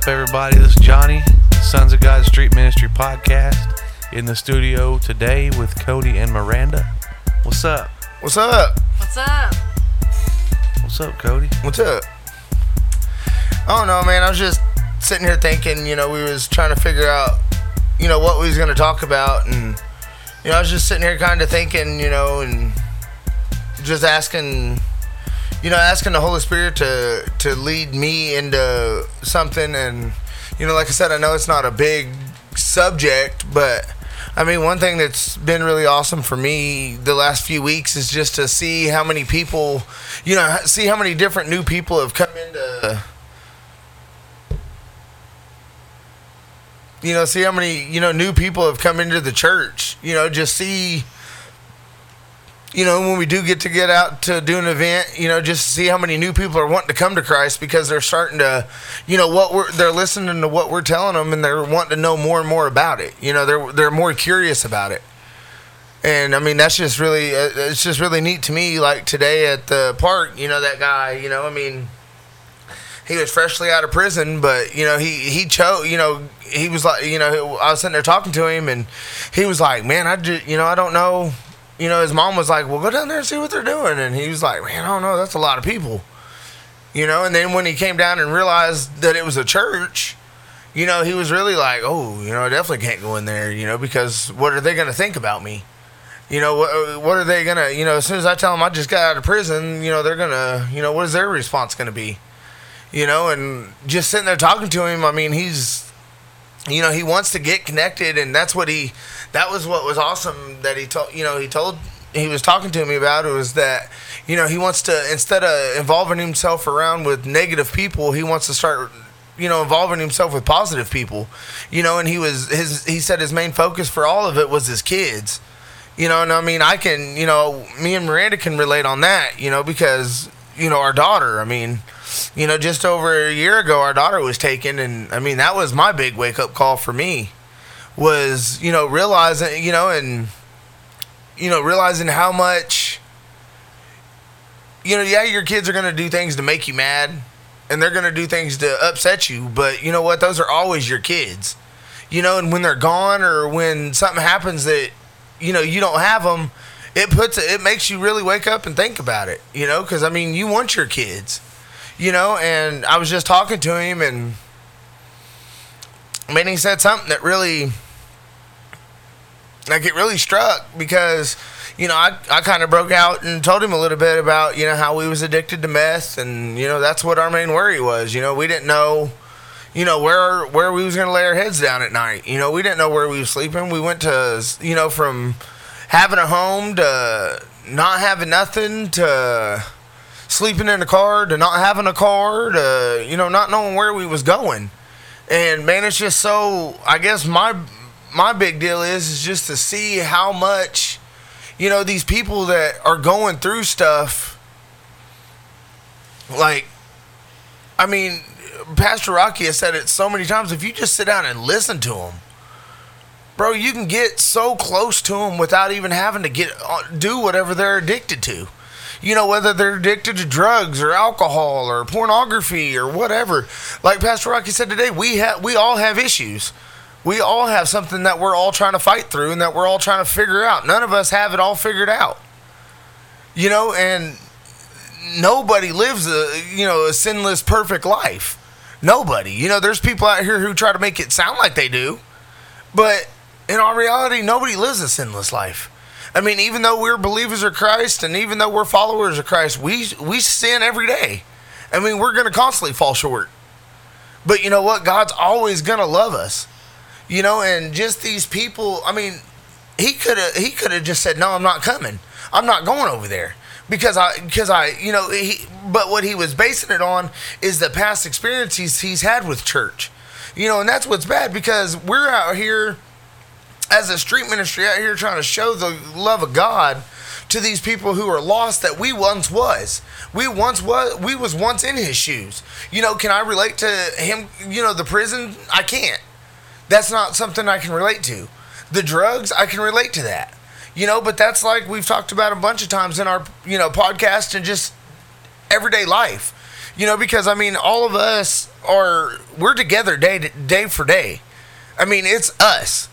up, everybody? This is Johnny, Sons of God Street Ministry podcast, in the studio today with Cody and Miranda. What's up? What's up? What's up? What's up, Cody? What's up? I don't know, man. I was just sitting here thinking, you know, we was trying to figure out, you know, what we was gonna talk about, and you know, I was just sitting here kind of thinking, you know, and just asking, you know, asking the Holy Spirit to to lead me into something, and you know, like I said, I know it's not a big subject, but I mean, one thing that's been really awesome for me the last few weeks is just to see how many people, you know, see how many different new people have come into. You know, see how many you know new people have come into the church. You know, just see. You know, when we do get to get out to do an event, you know, just see how many new people are wanting to come to Christ because they're starting to, you know, what we're they're listening to what we're telling them and they're wanting to know more and more about it. You know, they're they're more curious about it. And I mean, that's just really uh, it's just really neat to me. Like today at the park, you know, that guy, you know, I mean, he was freshly out of prison, but you know he he chose. You know he was like you know I was sitting there talking to him, and he was like, man, I just you know I don't know. You know his mom was like, well, go down there and see what they're doing, and he was like, man, I don't know, that's a lot of people. You know, and then when he came down and realized that it was a church, you know, he was really like, oh, you know, I definitely can't go in there, you know, because what are they going to think about me? You know, what, what are they going to, you know, as soon as I tell them I just got out of prison, you know, they're going to, you know, what is their response going to be? you know, and just sitting there talking to him. I mean, he's, you know, he wants to get connected, and that's what he, that was what was awesome that he told, you know, he told, he was talking to me about it was that, you know, he wants to instead of involving himself around with negative people, he wants to start. You know, involving himself with positive people, you know, and he was his. He said his main focus for all of it was his kids, you know, and I mean, I can, you know, me and Miranda can relate on that, you know, because you know our daughter. I mean, you know, just over a year ago, our daughter was taken, and I mean, that was my big wake up call for me. Was you know realizing you know and you know realizing how much you know yeah your kids are gonna do things to make you mad, and they're gonna do things to upset you, but you know what? Those are always your kids, you know, and when they're gone or when something happens that you know you don't have them, it puts it makes you really wake up and think about it, you know, because I mean you want your kids you know, and I was just talking to him, and I mean, he said something that really, like, it really struck because, you know, I, I kind of broke out and told him a little bit about, you know, how we was addicted to meth, and, you know, that's what our main worry was. You know, we didn't know, you know, where where we was going to lay our heads down at night. You know, we didn't know where we was sleeping. We went to, you know, from having a home to not having nothing to sleeping in a car to not having a car to you know not knowing where we was going and man it's just so i guess my my big deal is is just to see how much you know these people that are going through stuff like i mean pastor rocky has said it so many times if you just sit down and listen to them bro you can get so close to them without even having to get uh, do whatever they're addicted to you know, whether they're addicted to drugs or alcohol or pornography or whatever. Like Pastor Rocky said today, we have we all have issues. We all have something that we're all trying to fight through and that we're all trying to figure out. None of us have it all figured out. You know, and nobody lives a you know a sinless perfect life. Nobody. You know, there's people out here who try to make it sound like they do, but in all reality, nobody lives a sinless life. I mean, even though we're believers of Christ and even though we're followers of Christ, we we sin every day. I mean, we're going to constantly fall short. But you know what? God's always going to love us. You know, and just these people, I mean, he could have he could have just said, "No, I'm not coming. I'm not going over there." Because I, because I, you know, he, but what he was basing it on is the past experiences he's had with church, you know, and that's what's bad because we're out here as a street ministry out here trying to show the love of God to these people who are lost that we once was. We once was we was once in his shoes. You know, can I relate to him, you know, the prison? I can't. That's not something I can relate to. The drugs, I can relate to that. You know, but that's like we've talked about a bunch of times in our, you know, podcast and just everyday life. You know, because I mean, all of us are we're together day to, day for day. I mean, it's us.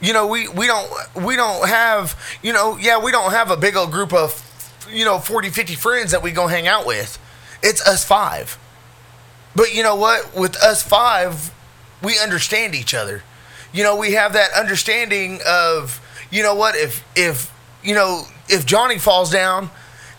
You know, we we don't we don't have you know yeah we don't have a big old group of you know 40 50 friends that we go hang out with. It's us five. But you know what? With us five, we understand each other. You know, we have that understanding of you know what if if you know if Johnny falls down,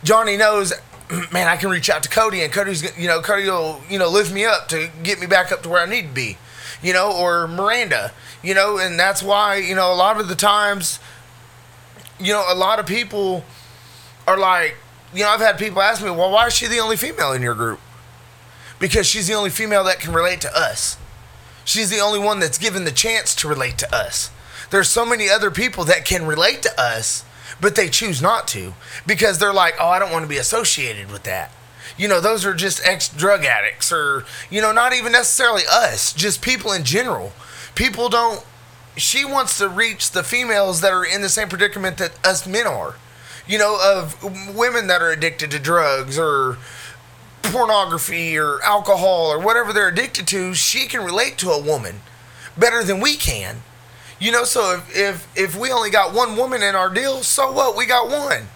Johnny knows man, I can reach out to Cody, and Cody's, you know, Cody will, you know, lift me up to get me back up to where I need to be, you know, or Miranda, you know, and that's why, you know, a lot of the times, you know, a lot of people are like, you know, I've had people ask me, well, why is she the only female in your group? Because she's the only female that can relate to us. She's the only one that's given the chance to relate to us. There's so many other people that can relate to us but they choose not to because they're like, oh, I don't want to be associated with that. You know, those are just ex drug addicts or, you know, not even necessarily us, just people in general. People don't, she wants to reach the females that are in the same predicament that us men are. You know, of women that are addicted to drugs or pornography or alcohol or whatever they're addicted to, she can relate to a woman better than we can. You know, so if, if if we only got one woman in our deal, so what? We got one.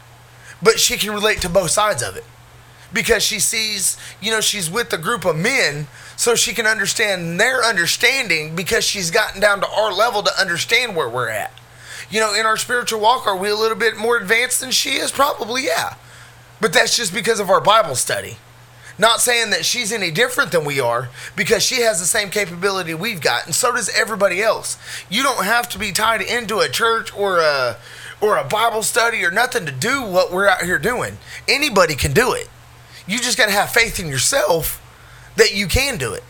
But she can relate to both sides of it. Because she sees, you know, she's with a group of men, so she can understand their understanding because she's gotten down to our level to understand where we're at. You know, in our spiritual walk, are we a little bit more advanced than she is? Probably, yeah. But that's just because of our Bible study. Not saying that she's any different than we are because she has the same capability we've got, and so does everybody else. You don't have to be tied into a church or a or a Bible study or nothing to do what we're out here doing. Anybody can do it. You just got to have faith in yourself that you can do it.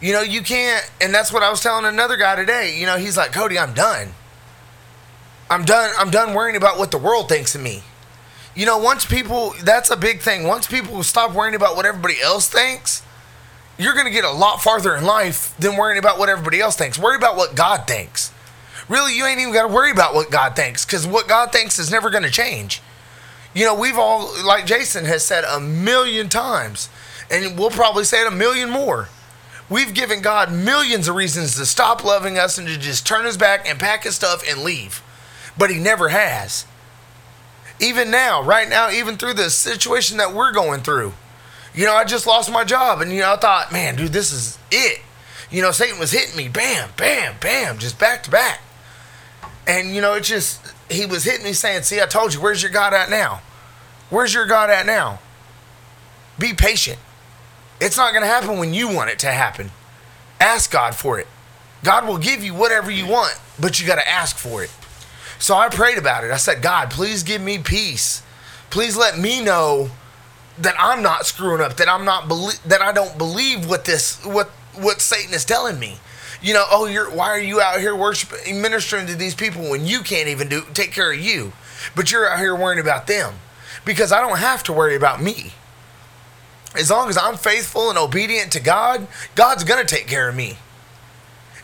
You know, you can't, and that's what I was telling another guy today. You know, he's like, Cody, I'm done. I'm done. I'm done worrying about what the world thinks of me you know, once people, that's a big thing. Once people stop worrying about what everybody else thinks, you're going to get a lot farther in life than worrying about what everybody else thinks. Worry about what God thinks. Really, you ain't even got to worry about what God thinks because what God thinks is never going to change. You know, we've all, like Jason has said a million times, and we'll probably say it a million more. We've given God millions of reasons to stop loving us and to just turn his back and pack his stuff and leave. But he never has even now, right now, even through the situation that we're going through. You know, I just lost my job, and you know, I thought, man, dude, this is it. You know, Satan was hitting me, bam, bam, bam, just back to back. And you know, it just he was hitting me saying, "See, I told you, where's your God at now? Where's your God at now? Be patient. It's not going to happen when you want it to happen. Ask God for it. God will give you whatever you want, but you got to ask for it." So I prayed about it. I said, God, please give me peace. Please let me know that I'm not screwing up, that I'm not belie- that I don't believe what this what what Satan is telling me. You know, oh, you're why are you out here worshiping, ministering to these people when you can't even do take care of you, but you're out here worrying about them because I don't have to worry about me. As long as I'm faithful and obedient to God, God's gonna take care of me.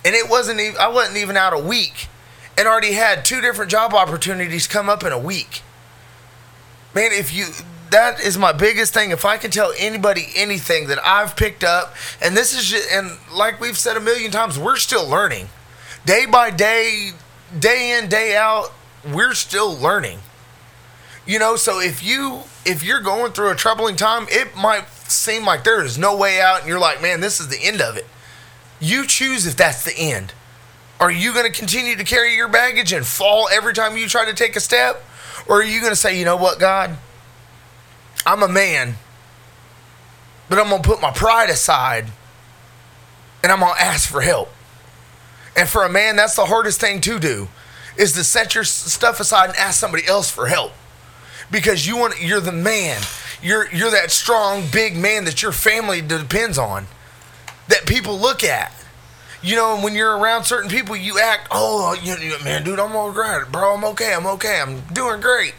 And it wasn't even I wasn't even out a week and already had two different job opportunities come up in a week. Man, if you that is my biggest thing. If I can tell anybody anything that I've picked up, and this is just, and like we've said a million times, we're still learning. Day by day, day in, day out, we're still learning. You know, so if you if you're going through a troubling time, it might seem like there is no way out and you're like, "Man, this is the end of it." You choose if that's the end. Are you going to continue to carry your baggage and fall every time you try to take a step? Or are you going to say, you know what, God? I'm a man, but I'm going to put my pride aside and I'm going to ask for help. And for a man, that's the hardest thing to do is to set your stuff aside and ask somebody else for help. Because you want you're the man. You're you're that strong big man that your family depends on. That people look at you know, when you're around certain people, you act, oh, you, you, man, dude, I'm all right, bro. I'm okay. I'm okay. I'm doing great.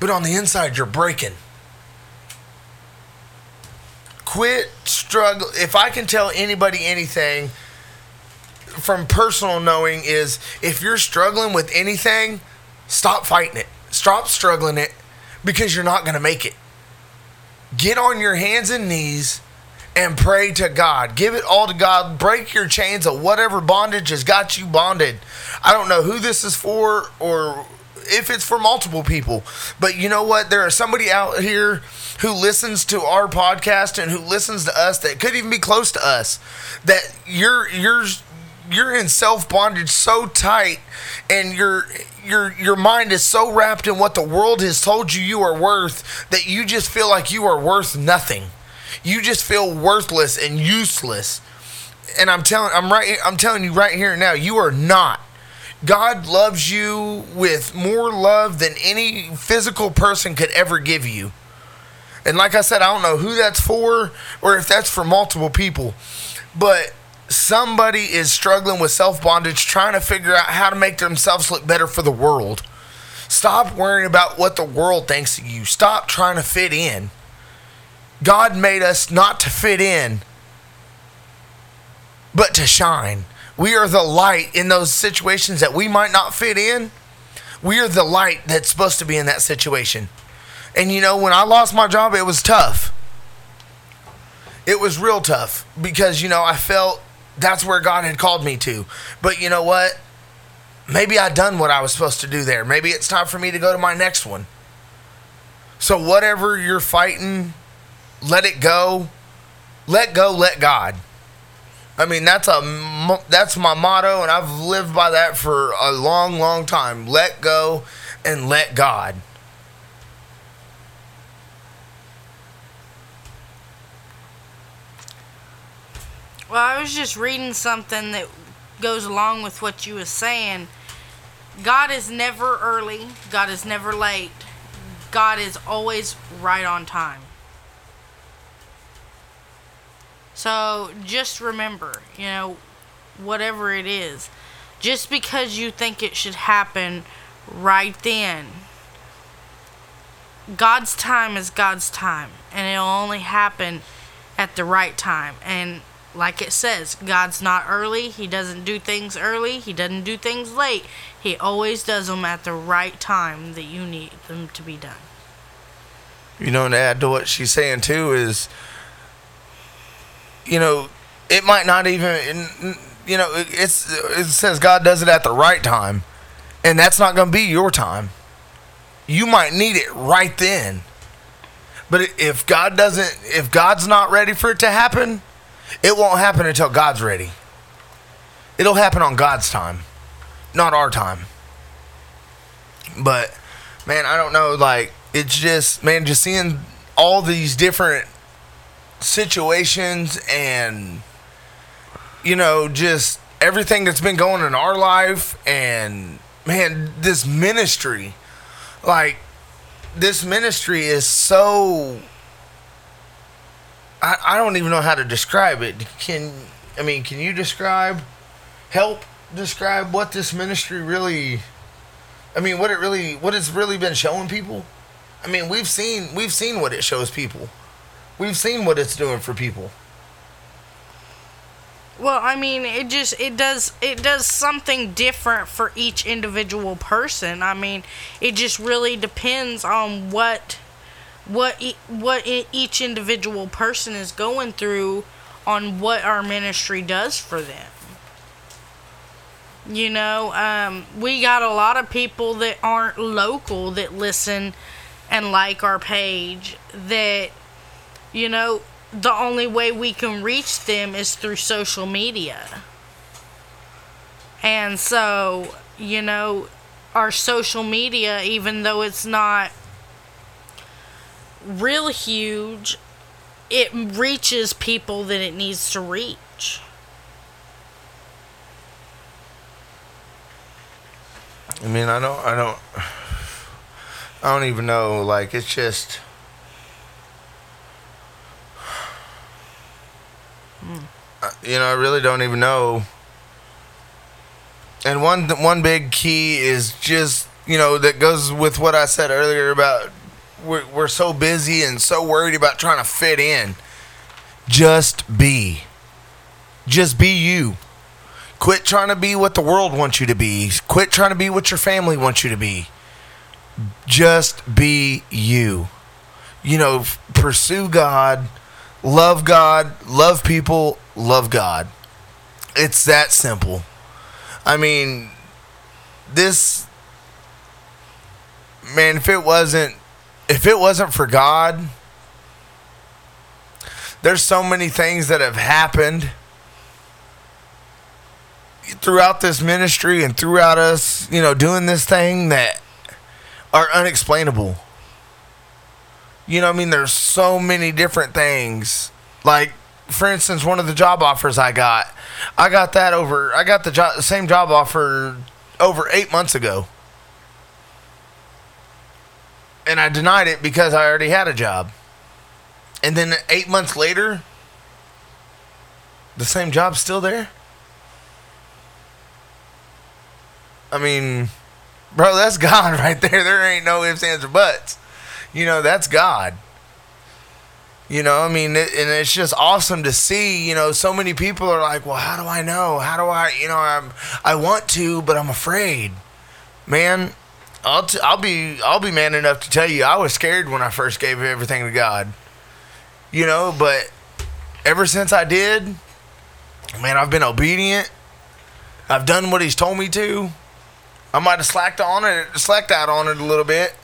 But on the inside, you're breaking. Quit struggle. If I can tell anybody anything from personal knowing is if you're struggling with anything, stop fighting it. Stop struggling it because you're not going to make it. get on your hands and knees and pray to God. Give it all to God. Break your chains of whatever bondage has got you bonded. I don't know who this is for or if it's for multiple people, but you know what? There is somebody out here who listens to our podcast and who listens to us that could even be close to us that you're you're you're in self bondage so tight and your your your mind is so wrapped in what the world has told you you are worth that you just feel like you are worth nothing you just feel worthless and useless. And I'm telling I'm right I'm telling you right here now, you are not. God loves you with more love than any physical person could ever give you. And like I said, I don't know who that's for or if that's for multiple people. But somebody is struggling with self bondage, trying to figure out how to make themselves look better for the world. Stop worrying about what the world thinks of you. Stop trying to fit in. God made us not to fit in, but to shine. We are the light in those situations that we might not fit in. We are the light that's supposed to be in that situation. And you know, when I lost my job, it was tough. It was real tough because, you know, I felt that's where God had called me to. But you know what? Maybe I done what I was supposed to do there. Maybe it's time for me to go to my next one. So whatever you're fighting, let it go. Let go, let God. I mean, that's a that's my motto and I've lived by that for a long long time. Let go and let God. Well, I was just reading something that goes along with what you were saying. God is never early, God is never late. God is always right on time. So just remember, you know, whatever it is, just because you think it should happen right then, God's time is God's time, and it'll only happen at the right time. And like it says, God's not early. He doesn't do things early. He doesn't do things late. He always does them at the right time that you need them to be done. You know, and add to what she's saying too is you know, it might not even, you know, it's it says God does it at the right time, and that's not going to be your time. You might need it right then. But if God doesn't, if God's not ready for it to happen, it won't happen until God's ready. It'll happen on God's time, not our time. But man, I don't know. Like it's just man, just seeing all these different situations and you know just everything that's been going in our life and man this ministry like this ministry is so I, I don't even know how to describe it. Can i mean can you describe help describe what this ministry really i mean what it really what it's really been showing people? I mean we've seen we've seen what it shows people We've seen what it's doing for people. Well, I mean, it just it does it does something different for each individual person. I mean, it just really depends on what what what each individual person is going through on what our ministry does for them. You know, um, we got a lot of people that aren't local that listen and like our page that you know, the only way we can reach them is through social media. And so, you know, our social media, even though it's not real huge, it reaches people that it needs to reach. I mean, I don't, I don't, I don't even know. Like, it's just Uh, you know, I really don't even know. And one one big key is just you know that goes with what I said earlier about we're we're so busy and so worried about trying to fit in. Just be. Just be you. Quit trying to be what the world wants you to be. Quit trying to be what your family wants you to be. Just be you. You know, pursue God, love God, love people, love God. It's that simple. I mean, this man, if it wasn't if it wasn't for God, there's so many things that have happened throughout this ministry and throughout us, you know, doing this thing that are unexplainable. You know, I mean, there's so many different things. Like, for instance, one of the job offers I got, I got that over. I got the the same job offer over eight months ago, and I denied it because I already had a job. And then eight months later, the same job's still there. I mean, bro, that's God right there. There ain't no ifs, ands, or buts. You know, that's God. You know, I mean, it, and it's just awesome to see. You know, so many people are like, "Well, how do I know? How do I? You know, I'm I want to, but I'm afraid." Man, I'll t- I'll be I'll be man enough to tell you, I was scared when I first gave everything to God. You know, but ever since I did, man, I've been obedient. I've done what He's told me to. I might have slacked on it, slacked out on it a little bit.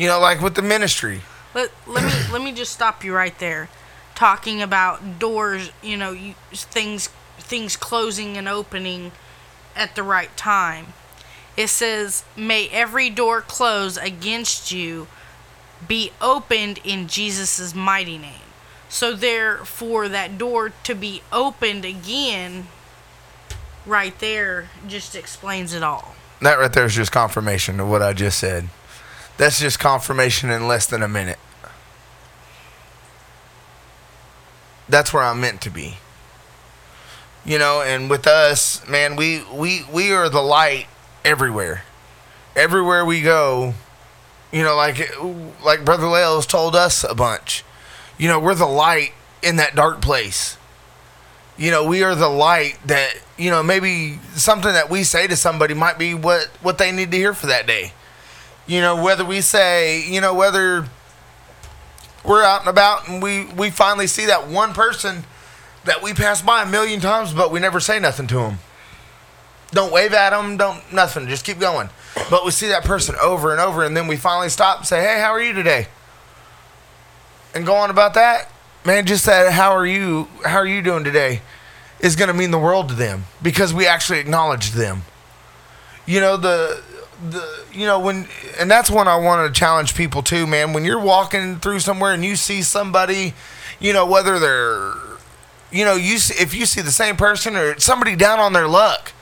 You know, like with the ministry. Let, let me let me just stop you right there. Talking about doors, you know, you, things things closing and opening at the right time. It says, "May every door close against you be opened in Jesus' mighty name." So therefore, that door to be opened again, right there, just explains it all. That right there is just confirmation of what I just said. That's just confirmation in less than a minute. That's where I'm meant to be. You know, and with us, man, we we we are the light everywhere. Everywhere we go, you know, like like Brother Lales told us a bunch. You know, we're the light in that dark place. You know, we are the light that, you know, maybe something that we say to somebody might be what what they need to hear for that day. You know, whether we say, you know, whether we're out and about and we we finally see that one person that we pass by a million times but we never say nothing to them. Don't wave at them, don't nothing, just keep going. But we see that person over and over and then we finally stop and say, "Hey, how are you today?" And go on about that. Man, just that how are you how are you doing today is going to mean the world to them because we actually acknowledge them. You know, the the you know when and that's when I want to challenge people too, man. When you're walking through somewhere and you see somebody, you know whether they're, you know you see, if you see the same person or somebody down on their luck,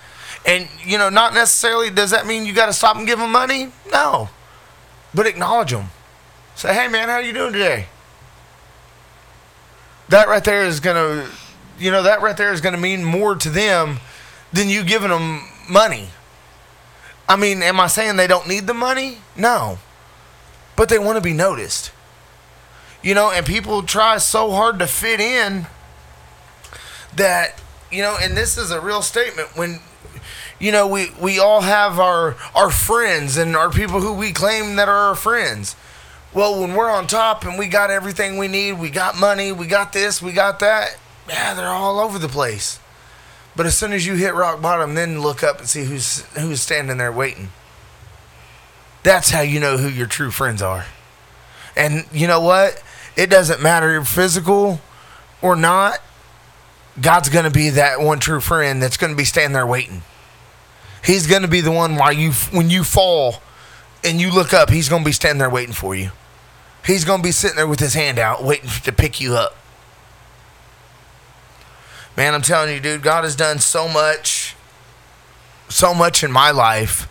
and you know not necessarily does that mean you got to stop and give them money? No, but acknowledge them. Say, hey man, how you doing today? That right there is gonna, you know, that right there is gonna mean more to them than you giving them money. I mean, am I saying they don't need the money? No. But they want to be noticed. You know, and people try so hard to fit in that, you know, and this is a real statement when you know, we, we all have our our friends and our people who we claim that are our friends. Well, when we're on top and we got everything we need, we got money, we got this, we got that, yeah, they're all over the place. But as soon as you hit rock bottom, then look up and see who's who's standing there waiting. That's how you know who your true friends are. And you know what? It doesn't matter if physical or not. God's going to be that one true friend that's going to be standing there waiting. He's going to be the one while you when you fall and you look up, he's going to be standing there waiting for you. He's going to be sitting there with his hand out waiting to pick you up. Man, I'm telling you, dude, God has done so much, so much in my life,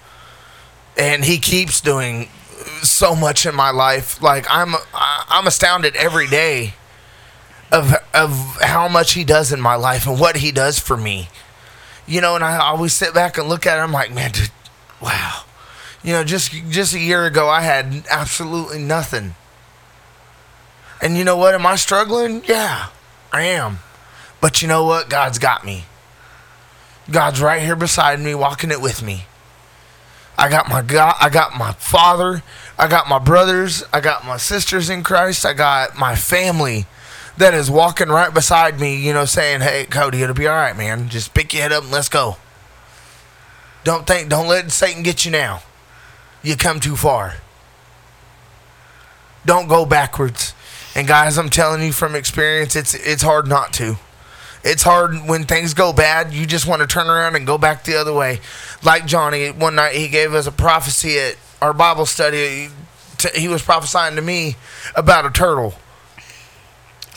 and He keeps doing so much in my life. Like I'm, I'm astounded every day of of how much He does in my life and what He does for me. You know, and I always sit back and look at it. I'm like, man, dude, wow. You know, just just a year ago, I had absolutely nothing. And you know what? Am I struggling? Yeah, I am. But you know what? God's got me. God's right here beside me, walking it with me. I got my God, I got my Father I got my brothers, I got my sisters in Christ, I got my family that is walking right beside me, you know, saying, Hey, Cody, it'll be all right, man. Just pick your head up and let's go. Don't think, don't let Satan get you now. You come too far. Don't go backwards. And guys, I'm telling you from experience, it's it's hard not to. It's hard when things go bad. You just want to turn around and go back the other way. Like Johnny, one night he gave us a prophecy at our Bible study. He was prophesying to me about a turtle.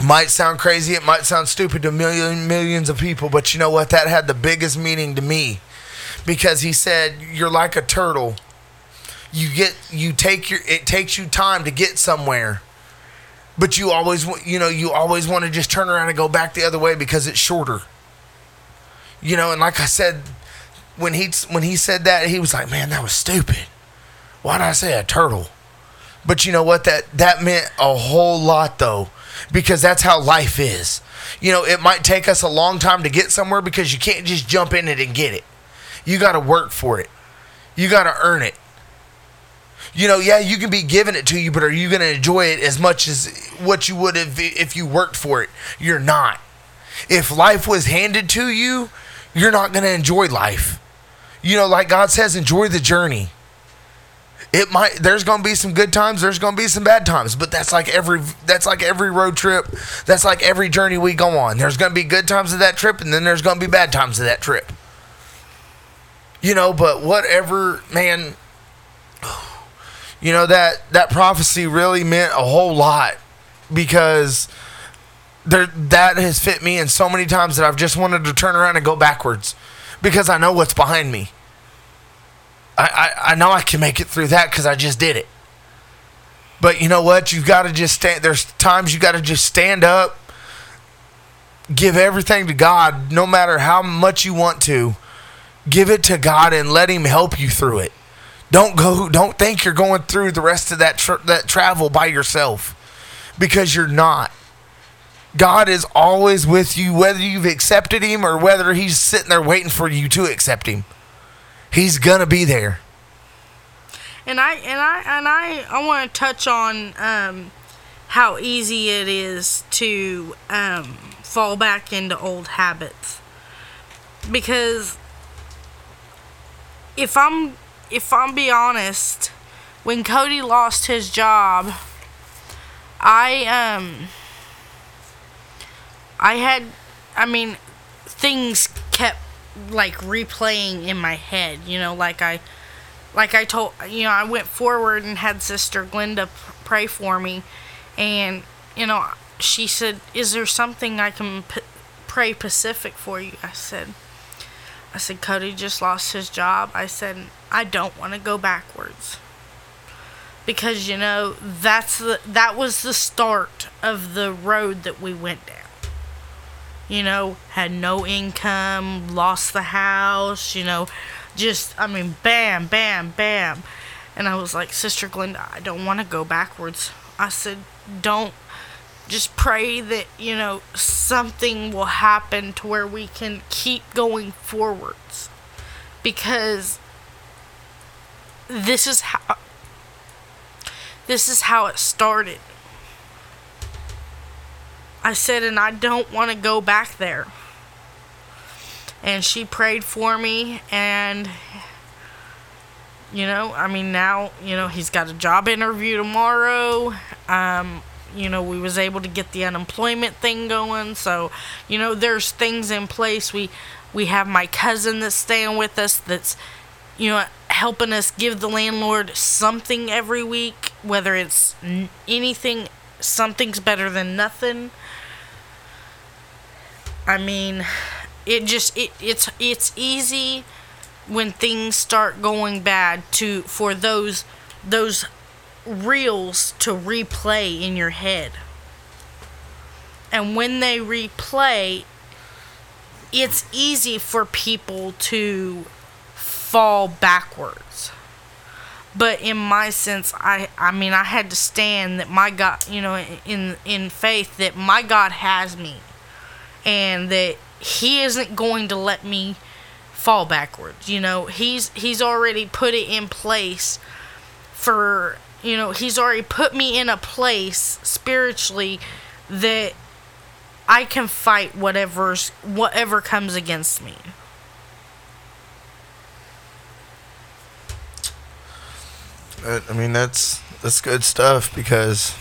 Might sound crazy, it might sound stupid to million millions of people, but you know what? That had the biggest meaning to me because he said you're like a turtle. You get you take your it takes you time to get somewhere but you always you know you always want to just turn around and go back the other way because it's shorter. You know and like i said when he when he said that he was like man that was stupid. Why did i say a turtle? But you know what? That that meant a whole lot though because that's how life is. You know it might take us a long time to get somewhere because you can't just jump in it and get it. You got to work for it. You got to earn it you know, yeah, you can be giving it to you, but are you going to enjoy it as much as what you would have if you worked for it? You're not. If life was handed to you, you're not going to enjoy life. You know, like God says, enjoy the journey. It might there's going to be some good times, there's going to be some bad times, but that's like every that's like every road trip. That's like every journey we go on. There's going to be good times of that trip and then there's going to be bad times of that trip. You know, but whatever, man, you know that that prophecy really meant a whole lot because there that has fit me in so many times that I've just wanted to turn around and go backwards because I know what's behind me. I, I, I know I can make it through that because I just did it. But you know what? You've got to just stand. There's times you got to just stand up, give everything to God, no matter how much you want to. Give it to God and let Him help you through it. Don't go. Don't think you're going through the rest of that that travel by yourself, because you're not. God is always with you, whether you've accepted Him or whether He's sitting there waiting for you to accept Him. He's gonna be there. And I and I and I I want to touch on um, how easy it is to um, fall back into old habits, because if I'm if I'm be honest, when Cody lost his job, I um I had I mean things kept like replaying in my head, you know, like I like I told you know, I went forward and had Sister Glenda pray for me and you know, she said, "Is there something I can p- pray Pacific for you?" I said, I said, Cody just lost his job. I said, I don't want to go backwards. Because you know, that's the that was the start of the road that we went down. You know, had no income, lost the house, you know, just I mean bam, bam, bam. And I was like, Sister Glenda, I don't want to go backwards. I said, don't just pray that you know something will happen to where we can keep going forwards. Because this is how this is how it started. I said and i don't want to go back there. And she prayed for me and you know i mean now you know he's got a job interview tomorrow. Um you know we was able to get the unemployment thing going. So you know there's things in place. We we have my cousin that's staying with us that's you know helping us give the landlord something every week whether it's anything something's better than nothing. I mean it just it, it's it's easy when things start going bad to for those those reels to replay in your head. And when they replay, it's easy for people to fall backwards. But in my sense, I I mean I had to stand that my God, you know, in in faith that my God has me and that he isn't going to let me fall backwards. You know, he's he's already put it in place for you know, he's already put me in a place spiritually that I can fight whatever's whatever comes against me. I mean, that's that's good stuff because,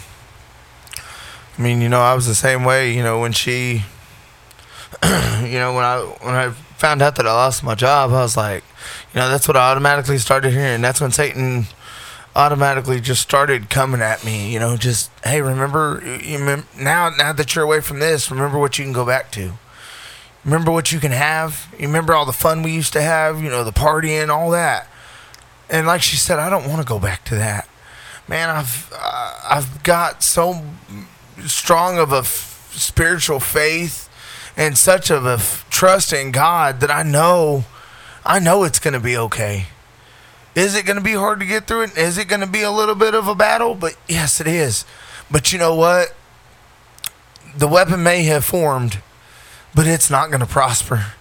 I mean, you know, I was the same way. You know, when she, you know, when I when I found out that I lost my job, I was like, you know, that's what I automatically started hearing. That's when Satan automatically just started coming at me. You know, just hey, remember you now now that you're away from this, remember what you can go back to. Remember what you can have. You remember all the fun we used to have. You know, the partying, all that. And like she said, I don't want to go back to that. Man, I've uh, I've got so strong of a f- spiritual faith and such of a f- trust in God that I know I know it's going to be okay. Is it going to be hard to get through it? Is it going to be a little bit of a battle? But yes, it is. But you know what? The weapon may have formed, but it's not going to prosper.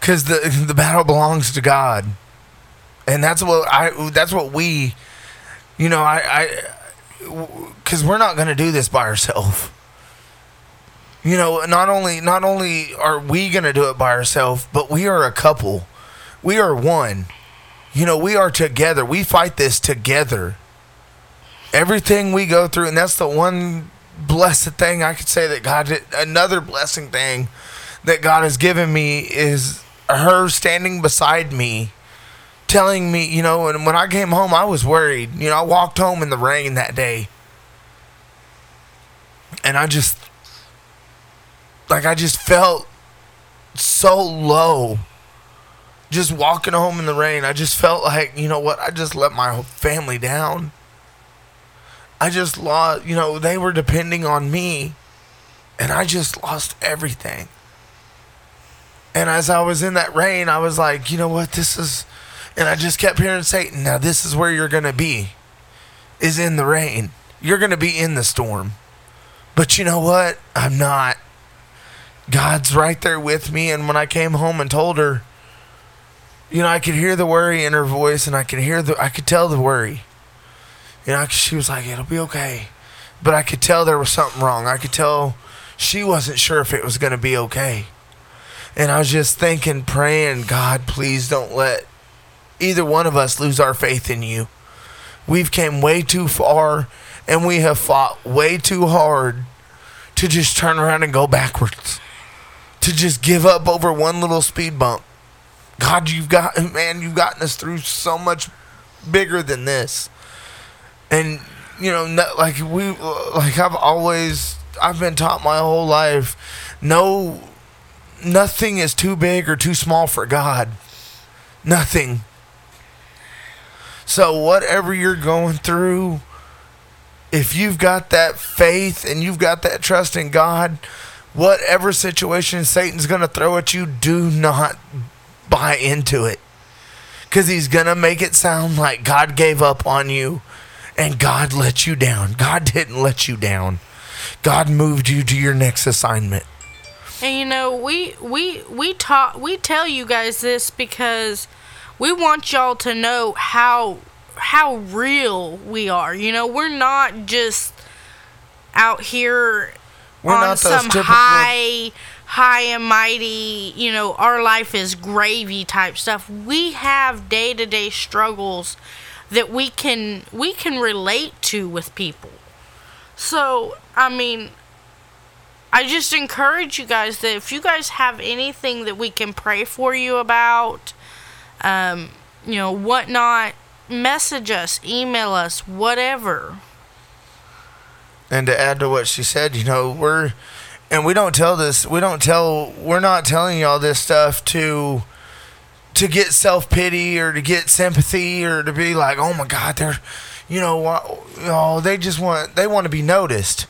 Cuz the the battle belongs to God and that's what I that's what we you know I I cuz we're not going to do this by ourselves you know not only not only are we going to do it by ourselves but we are a couple we are one you know we are together we fight this together everything we go through and that's the one blessed thing I could say that God did another blessing thing that God has given me is her standing beside me telling me, you know, and when I came home, I was worried. You know, I walked home in the rain that day. And I just, like, I just felt so low. Just walking home in the rain, I just felt like, you know what, I just let my whole family down. I just lost, you know, they were depending on me. And I just lost everything. And as I was in that rain, I was like, you know what, this is and I just kept hearing Satan, now this is where you're going to be, is in the rain. You're going to be in the storm. But you know what? I'm not. God's right there with me. And when I came home and told her, you know, I could hear the worry in her voice and I could hear the, I could tell the worry. You know, she was like, it'll be okay. But I could tell there was something wrong. I could tell she wasn't sure if it was going to be okay. And I was just thinking, praying, God, please don't let either one of us lose our faith in you. We've came way too far and we have fought way too hard to just turn around and go backwards. To just give up over one little speed bump. God, you've got man, you've gotten us through so much bigger than this. And you know, like we like I've always I've been taught my whole life no nothing is too big or too small for God. Nothing. So, whatever you're going through, if you've got that faith and you've got that trust in God, whatever situation Satan's going to throw at you, do not buy into it. Because he's going to make it sound like God gave up on you and God let you down. God didn't let you down. God moved you to your next assignment. And you know, we we we talk we tell you guys this because we want y'all to know how how real we are. You know, we're not just out here we're on some typical... high high and mighty, you know, our life is gravy type stuff. We have day-to-day struggles that we can we can relate to with people. So, I mean, I just encourage you guys that if you guys have anything that we can pray for you about, um, you know, whatnot, message us, email us, whatever. And to add to what she said, you know, we're, and we don't tell this, we don't tell, we're not telling y'all this stuff to, to get self pity or to get sympathy or to be like, oh my God, they're, you know, know, they just want, they want to be noticed.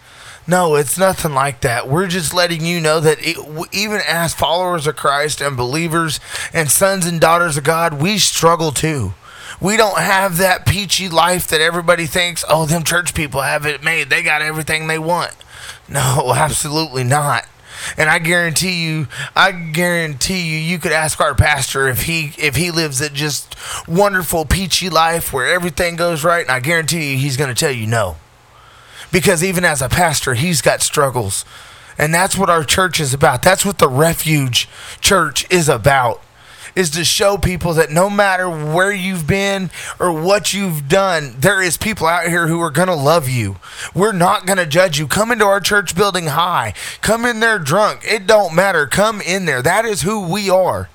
No, it's nothing like that. We're just letting you know that it, even as followers of Christ and believers and sons and daughters of God, we struggle too. We don't have that peachy life that everybody thinks, oh, them church people have it made. They got everything they want. No, absolutely not. And I guarantee you, I guarantee you, you could ask our pastor if he if he lives a just wonderful peachy life where everything goes right, and I guarantee you, he's going to tell you no. Because even as a pastor, he's got struggles. And that's what our church is about. That's what the refuge church is about. Is to show people that no matter where you've been or what you've done, there is people out here who are going to love you. We're not going to judge you. Come into our church building high. Come in there drunk. It don't matter. Come in there. That is who we are.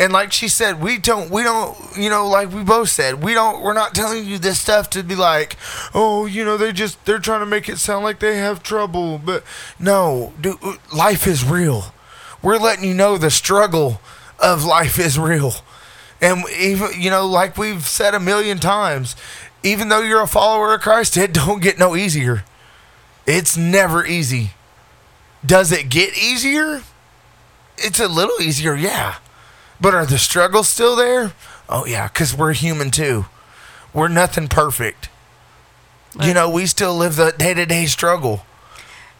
And like she said, we don't, we don't, you know, like we both said, we don't, we're not telling you this stuff to be like, oh, you know, they just, they're trying to make it sound like they have trouble. But no, dude, life is real. We're letting you know the struggle of life is real. And even, you know, like we've said a million times, even though you're a follower of Christ, it don't get no easier. It's never easy. Does it get easier? It's a little easier, yeah. But are the struggles still there? Oh, yeah, because we're human too. We're nothing perfect. You know, we still live the day to day struggle.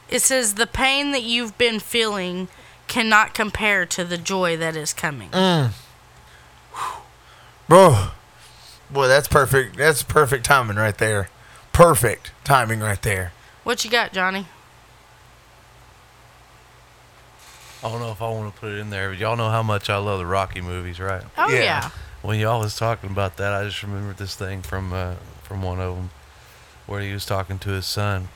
It says the pain that you've been feeling cannot compare to the joy that is coming. Bro, boy, that's perfect. That's perfect timing right there. Perfect timing right there. What you got, Johnny? I don't know if I want to put it in there, but y'all know how much I love the Rocky movies, right? Oh Yeah. yeah. When y'all was talking about that, I just remembered this thing from uh, from one of them, where he was talking to his son.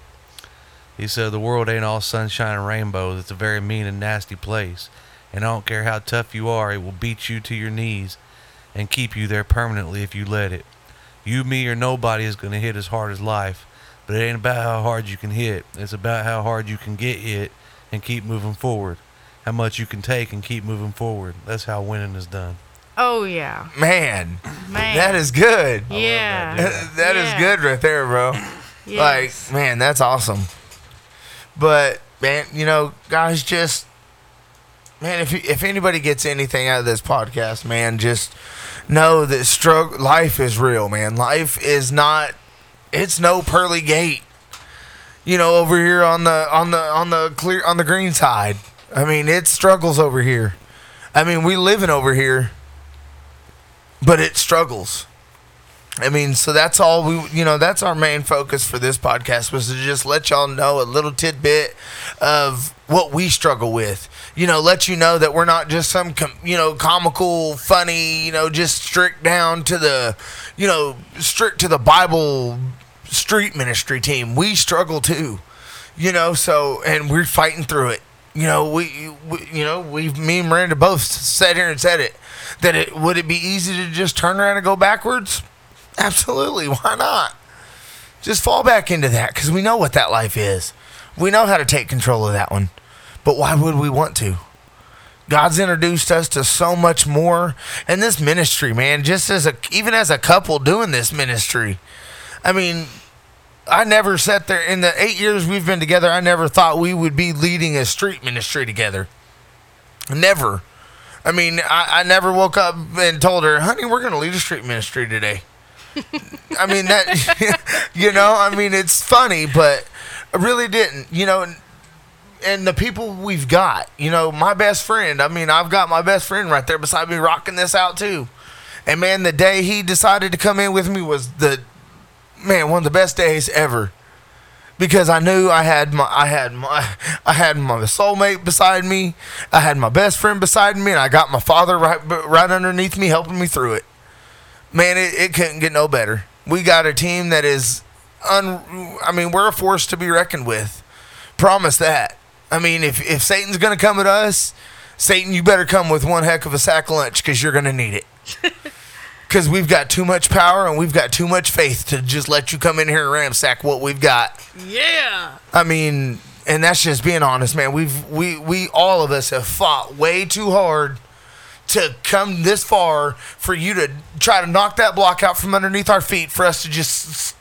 He said, "The world ain't all sunshine and rainbows. It's a very mean and nasty place, and I don't care how tough you are, it will beat you to your knees, and keep you there permanently if you let it. You, me, or nobody is gonna hit as hard as life, but it ain't about how hard you can hit. It's about how hard you can get hit and keep moving forward. How much you can take and keep moving forward. That's how winning is done." Oh yeah. Man, Man. that is good. Yeah. That is Yeah. good right there, bro. Yes. Like, man, that's awesome. But man, you know, guys, just man, if you, if anybody gets anything out of this podcast, man, just know that struggle life is real, man. Life is not. It's no pearly gate. You know, over here on the on the on the clear on the green side. I mean, it struggles over here. I mean, we living over here, but it struggles. I mean, so that's all we, you know, that's our main focus for this podcast was to just let y'all know a little tidbit of what we struggle with. You know, let you know that we're not just some, com- you know, comical, funny, you know, just strict down to the, you know, strict to the Bible street ministry team. We struggle too, you know, so, and we're fighting through it. You know, we, we you know, we, me and Miranda both sat here and said it, that it, would it be easy to just turn around and go backwards? Absolutely. Why not? Just fall back into that because we know what that life is. We know how to take control of that one. But why would we want to? God's introduced us to so much more. And this ministry, man, just as a, even as a couple doing this ministry, I mean, I never sat there in the eight years we've been together. I never thought we would be leading a street ministry together. Never. I mean, I, I never woke up and told her, honey, we're going to lead a street ministry today. I mean that you know, I mean it's funny, but I really didn't, you know, and, and the people we've got, you know, my best friend, I mean, I've got my best friend right there beside me rocking this out too. And man, the day he decided to come in with me was the man, one of the best days ever. Because I knew I had my I had my I had my soulmate beside me, I had my best friend beside me, and I got my father right right underneath me helping me through it man, it, it couldn't get no better. We got a team that is un. I mean, we're a force to be reckoned with. Promise that. I mean, if if Satan's gonna come at us, Satan, you better come with one heck of a sack of lunch because you're gonna need it. Because we've got too much power and we've got too much faith to just let you come in here and ransack what we've got. Yeah. I mean, and that's just being honest, man. We've we we all of us have fought way too hard to come this far for you to try to knock that block out from underneath our feet for us to just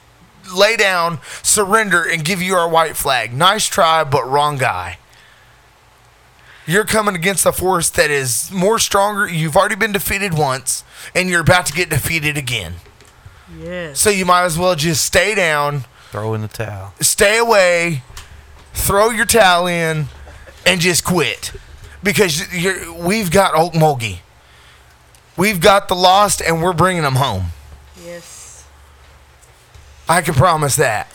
lay down, surrender, and give you our white flag. Nice try, but wrong guy. You're coming against a force that is more stronger. You've already been defeated once, and you're about to get defeated again. Yes. So you might as well just stay down, Throw in the towel. stay away, throw your towel in, and just quit because you're, we've got Okmulgee. We've got the lost, and we're bringing them home. Yes. I can promise that.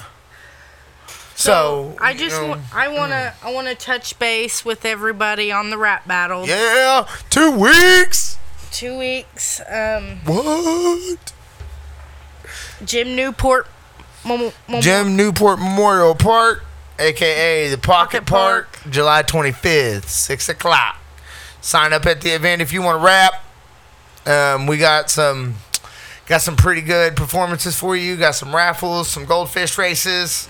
So, I you just know, want I want to I want to touch base with everybody on the rap battle. yeah, two weeks. Two weeks. Um, What? Jim Newport. Mom, Mom, Jim Newport Memorial Park, aka the Pocket, Pocket Park, Park. July 25th, 6 o'clock. Sign up at the event if you want to rap. Um, we got some got some pretty good performances for you. Got some raffles, some goldfish races.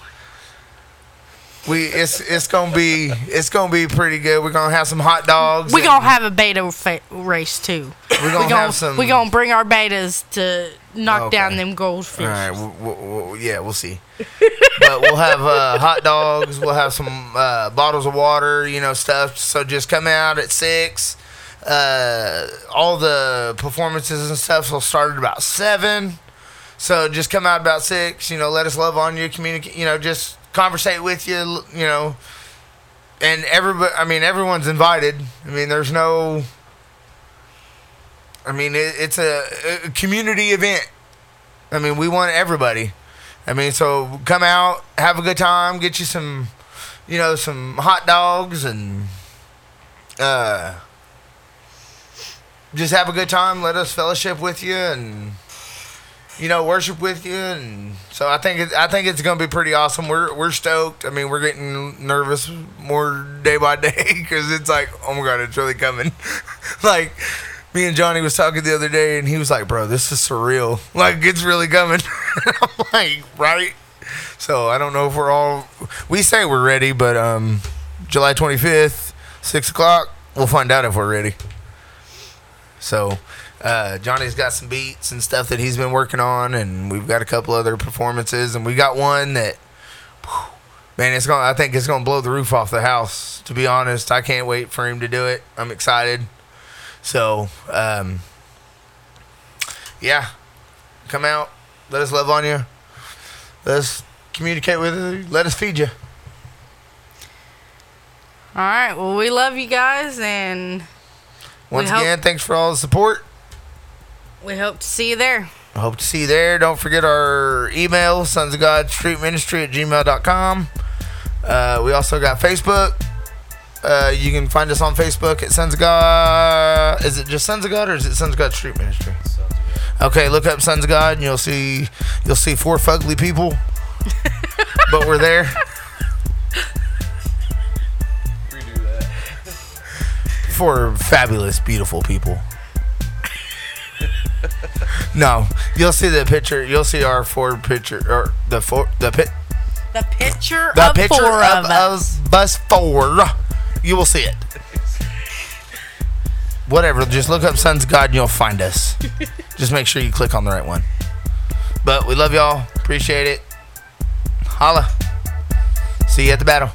We it's it's gonna be it's gonna be pretty good. We're gonna have some hot dogs. We and gonna have a beta fa- race too. we're gonna We gonna have some. we gonna bring our betas to knock Okay. down them goldfish. All right, w w w yeah, we'll see. But we'll have uh, hot dogs. We'll have some uh, bottles of water, you know, stuff. So just come out at six. Uh, all the performances and stuff will start at about seven. So just come out about six. You know, let us love on you, communicate. You know, just conversate with you. You know, and everybody. I mean, everyone's invited. I mean, there's no. I mean, it, it's a, a community event. I mean, we want everybody. I mean, so come out, have a good time, get you some, you know, some hot dogs, and uh, just have a good time. Let us fellowship with you, and you know, worship with you, and so I think it, I think it's gonna be pretty awesome. We're we're stoked. I mean, we're getting nervous more day by day because it's like, oh my god, it's really coming. like me and Johnny was talking the other day, and he was like, "Bro, this is surreal. Like, it's really coming." I'm like, "Right." So I don't know if we're all. We say we're ready, but um, July 25th, six o'clock, we'll find out if we're ready. So. Uh, Johnny's got some beats and stuff that he's been working on, and we've got a couple other performances, and we got one that, man, it's going. I think it's gonna blow the roof off the house. To be honest, I can't wait for him to do it. I'm excited. So, um, yeah, come out. Let us love on you. Let us communicate with you. Let us feed you. All right. Well, we love you guys, and Once hope- again, thanks for all the support. we hope to see you there. I hope to see you there. Don't forget our email, sons of God street ministry at gmail.com. Uh, we also got Facebook. Uh, you can find us on Facebook at Sons of God. Is it just Sons of God or is it Sons of God Street Ministry? Okay, look up Sons of God and you'll see you'll see four fugly people. but we're there. Four fabulous, beautiful people. No, you'll see the picture. You'll see our four picture or the four the pit The picture the of picture four of, of us. bus four. You will see it. Whatever, just look up Sons of God and you'll find us. just make sure you click on the right one. But we love y'all. Appreciate it. Holla. See you at the battle.